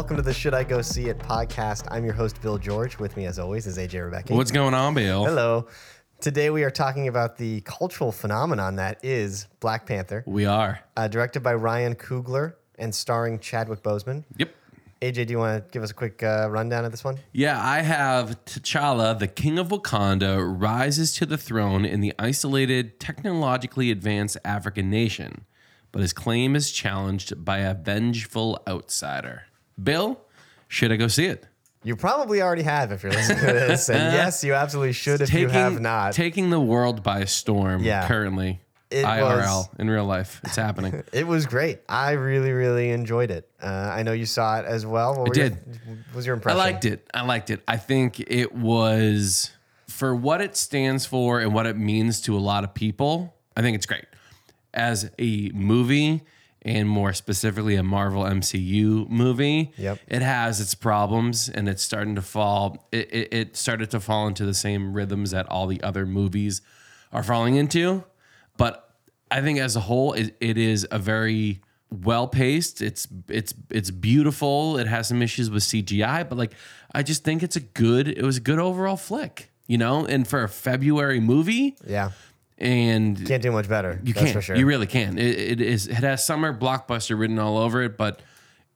welcome to the Should I Go See It podcast. I'm your host, Bill George. With me, as always, is AJ Rebecca. What's going on, Bill? Hello. Today we are talking about the cultural phenomenon that is Black Panther, We are. uh, directed by Ryan Coogler and starring Chadwick Boseman. Yep. AJ, do you want to give us a quick uh, rundown of this one? Yeah, I have T'Challa, the king of Wakanda, rises to the throne in the isolated, technologically advanced African nation, but his claim is challenged by a vengeful outsider. Bill, should I go see it? You probably already have if you're listening to this, and yes, you absolutely should if you have not. taking the world by storm Yeah. currently. It IRL was- in real life. It's happening. It was great. I really, really enjoyed it. Uh, I know you saw it as well. What were did. Your, what was your impression? I liked it. I liked it. I think it was for what it stands for and what it means to a lot of people. I think it's great as a movie and more specifically a Marvel MCU movie. Yep. It has its problems and it's starting to fall. It, it, it started to fall into the same rhythms that all the other movies are falling into. But I think as a whole, it, it is a very well paced. It's it's it's beautiful. It has some issues with CGI, but like I just think it's a good. It was a good overall flick, you know. And for a February movie, Yeah, and can't do much better. you can't. for sure. You really can. It, it is. It has summer blockbuster written all over it, but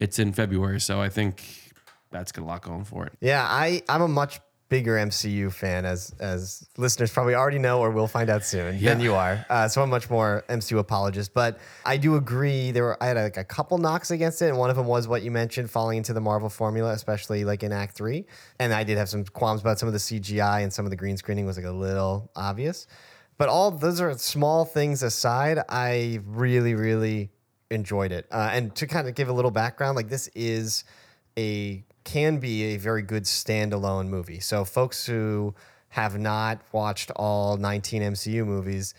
it's in February, so I think that's got a lot going for it. Yeah, I I'm a much bigger MCU fan, as as listeners probably already know or will find out soon yeah. than you are. Uh, so I'm much more MCU apologist, but I do agree. There were I had like a couple knocks against it, and one of them was what you mentioned, falling into the Marvel formula, especially like in Act Three. And I did have some qualms about some of the CGI and some of the green screening was like a little obvious. But all those are small things aside. I really, really enjoyed it. Uh, and to kind of give a little background, like this is a can be a very good standalone movie. So folks who have not watched all 19 MCU movies,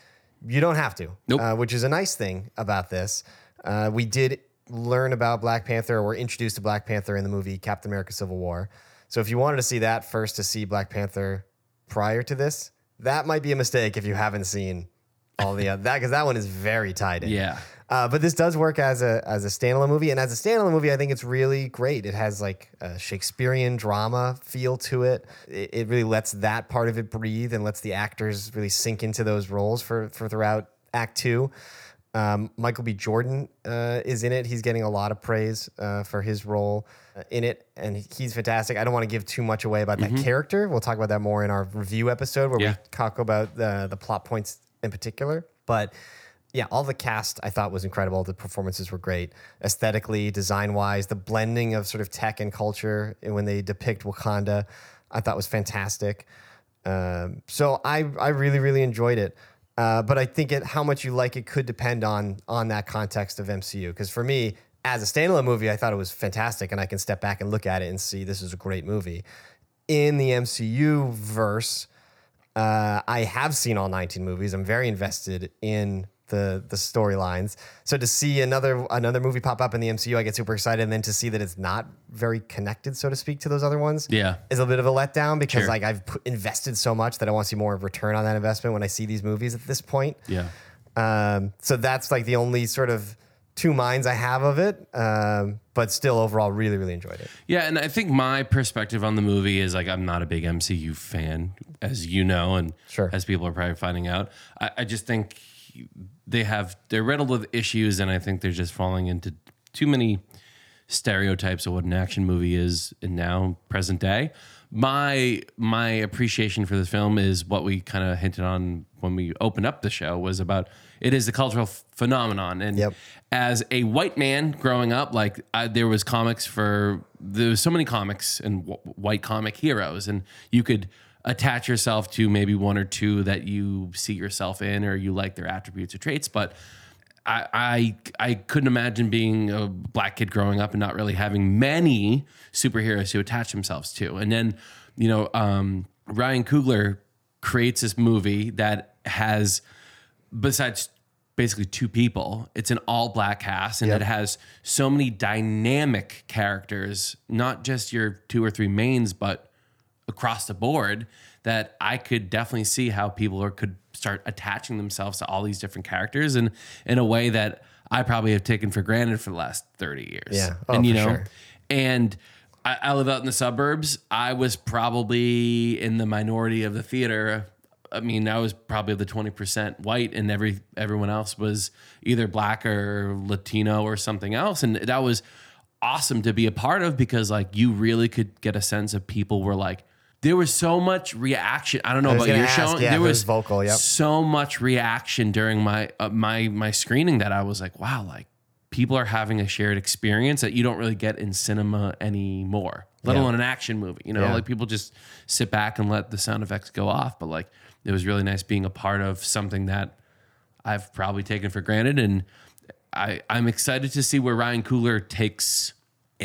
you don't have to, Nope. uh, which is a nice thing about this. Uh, we did learn about Black Panther, or were introduced to Black Panther in the movie Captain America: Civil War. So if you wanted to see that first to see Black Panther prior to this, that might be a mistake if you haven't seen all the uh, that because that one is very tied in. Yeah. Uh, but this does work as a as a standalone movie, and as a standalone movie, I think it's really great. It has like a Shakespearean drama feel to it. It, it really lets that part of it breathe and lets the actors really sink into those roles for for throughout Act Two. Um, Michael B. Jordan uh, is in it. He's getting a lot of praise uh, for his role uh, in it, and he's fantastic. I don't want to give too much away about that character. We'll talk about that more in our review episode where Yeah. we talk about the the plot points in particular. But yeah, all the cast I thought was incredible. The performances were great, aesthetically, design wise. The blending of sort of tech and culture and when they depict Wakanda, I thought was fantastic. Um, so I I really really enjoyed it. Uh, but I think it how much you like it could depend on on that context of MCU. Because for me, as a standalone movie, I thought it was fantastic, and I can step back and look at it and see this is a great movie. In the MCU verse, uh, I have seen all 19 movies. I'm very invested in the the storylines. So to see another another movie pop up in the MCU, I get super excited. And then to see that it's not very connected, so to speak, to those other ones, Yeah. is a bit of a letdown because Sure. like I've put, invested so much that I want to see more return on that investment when I see these movies at this point. Yeah. Um, so that's like the only sort of two minds I have of it. Um, but still, overall, really really enjoyed it. Yeah, and I think my perspective on the movie is like I'm not a big MCU fan, as you know, and Sure. as people are probably finding out. I, I just think they have they're riddled with issues, and I think they're just falling into too many stereotypes of what an action movie is in now present day. My my appreciation for the film is what we kind of hinted on when we opened up the show was about it is a cultural f- phenomenon and Yep. as a white man growing up, like I, there was comics for there was so many comics and w- white comic heroes, and you could attach yourself to maybe one or two that you see yourself in or you like their attributes or traits, but. I, I I couldn't imagine being a black kid growing up and not really having many superheroes to attach themselves to. And then, you know, um, Ryan Coogler creates this movie that has, besides basically two people, it's an all black cast and Yep. it has so many dynamic characters, not just your two or three mains, but across the board that I could definitely see how people are, could start attaching themselves to all these different characters and in a way that I probably have taken for granted for the last 30 years. Yeah. Oh, and you know, sure. And I, I live out in the suburbs. I was probably in the minority of the theater. I mean, I was probably the twenty percent white, and every everyone else was either black or Latino or something else, and that was awesome to be a part of because like you really could get a sense of people were like there was so much reaction. I don't know was about your ask, show. yeah, there was was vocal, yep. so much reaction during my uh, my my screening that I was like, wow, like people are having a shared experience that you don't really get in cinema anymore. Let Yeah. alone an action movie. You know, Yeah. like people just sit back and let the sound effects go off. But like it was really nice being a part of something that I've probably taken for granted, and I I'm excited to see where Ryan Coogler takes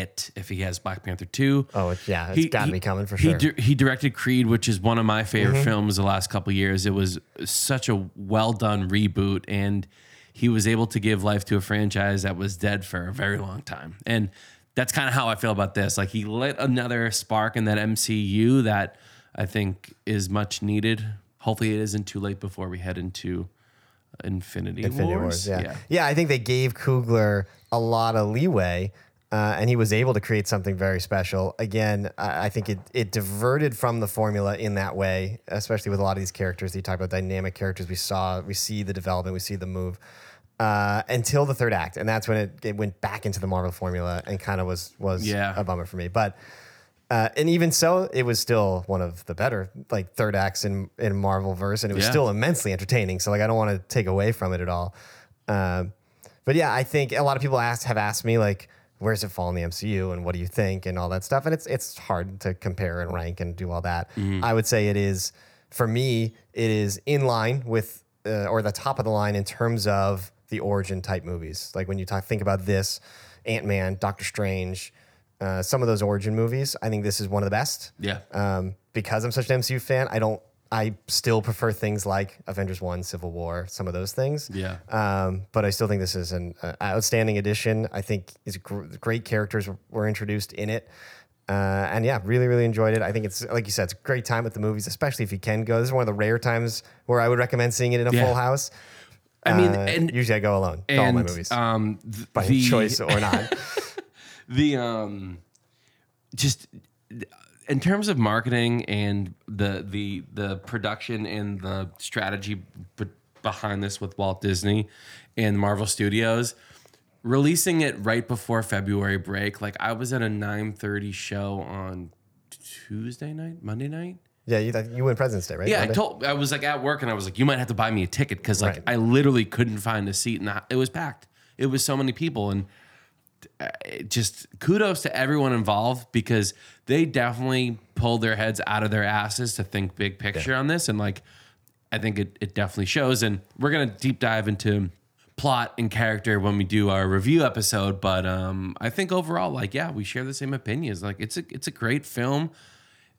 it if he has Black Panther two. Oh, yeah, it's gotta be coming for sure. Mm-hmm. He, di- he directed Creed, which is one of my favorite films the last couple years. It was such a well done reboot, and he was able to give life to a franchise that was dead for a very long time. And that's kind of how I feel about this. Like he lit another spark in that MCU that I think is much needed. Hopefully, it isn't too late before we head into Infinity, Infinity Wars. Wars. Yeah. yeah, I think they gave Coogler a lot of leeway, uh, and he was able to create something very special. Again, I, I think it it diverted from the formula in that way, especially with a lot of these characters. You talk about dynamic characters. We saw, we see the development, we see the move. Uh, until the third act, and that's when it, it went back into the Marvel formula and kind of was was Yeah. a bummer for me. But uh, and even so, it was still one of the better like third acts in in Marvel verse, and it was Yeah. still immensely entertaining. So like, I don't want to take away from it at all. Um, but yeah, I think a lot of people asked have asked me like, where's it fall in the MCU, and what do you think, and all that stuff. And it's it's hard to compare and rank and do all that. I would say it is for me, it is in line with uh, or the top of the line in terms of the origin type movies. Like when you talk, think about this, Ant Man, Doctor Strange. Uh, some of those origin movies, I think this is one of the best Yeah. um, because I'm such an MCU fan, I don't. I still prefer things like Avengers One, Civil War, some of those things. Yeah. Um, but I still think this is an uh, outstanding addition. I think is gr- great characters were- introduced in it. Uh, and yeah, really, really enjoyed it. I think it's like you said, it's a great time at the movies, especially if you can go. This is one of the rare times where I would recommend seeing it in a Yeah. full house. I mean, Uh, and usually I go alone to all my movies um, th- by the- choice or not. the um just in terms of marketing and the the the production and the strategy b- behind this with Walt Disney and Marvel Studios releasing it right before February break like I was at a 9:30 show on Tuesday night Monday night yeah, you, you win President's Day, right? yeah, I told I was like at work and I was like, you might have to buy me a ticket because like Right. I literally couldn't find a seat and the- it was packed. It was so many people and just kudos to everyone involved because they definitely pulled their heads out of their asses to think big picture on this. And like I think it, it definitely shows. And we're gonna deep dive into plot and character when we do our review episode. But um I think overall like yeah we share the same opinions. Like it's a it's a great film.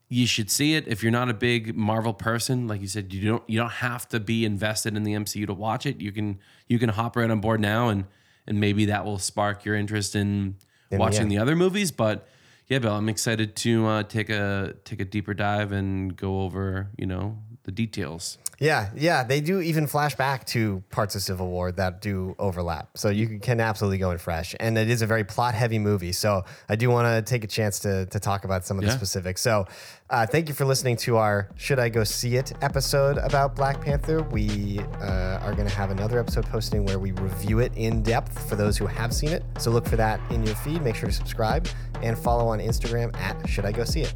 You should see it. If you're not a big Marvel person. Like you said, you don't you don't have to be invested in the MCU to watch it. You can you can hop right on board now, and and maybe that will spark your interest in watching the other movies. But yeah, Bill, I'm excited to uh, take a take a deeper dive and go over you know the details. Yeah, yeah, they do even flash back to parts of Civil War that do overlap. So you can absolutely go in fresh, and it is a very plot-heavy movie. So I do want to take a chance to to talk about some of the specifics. So uh, thank you for listening to our "Should I Go See It" episode about Black Panther. We uh, are going to have another episode posting where we review it in depth for those who have seen it. So look for that in your feed. Make sure to subscribe and follow on Instagram at "Should I Go See It."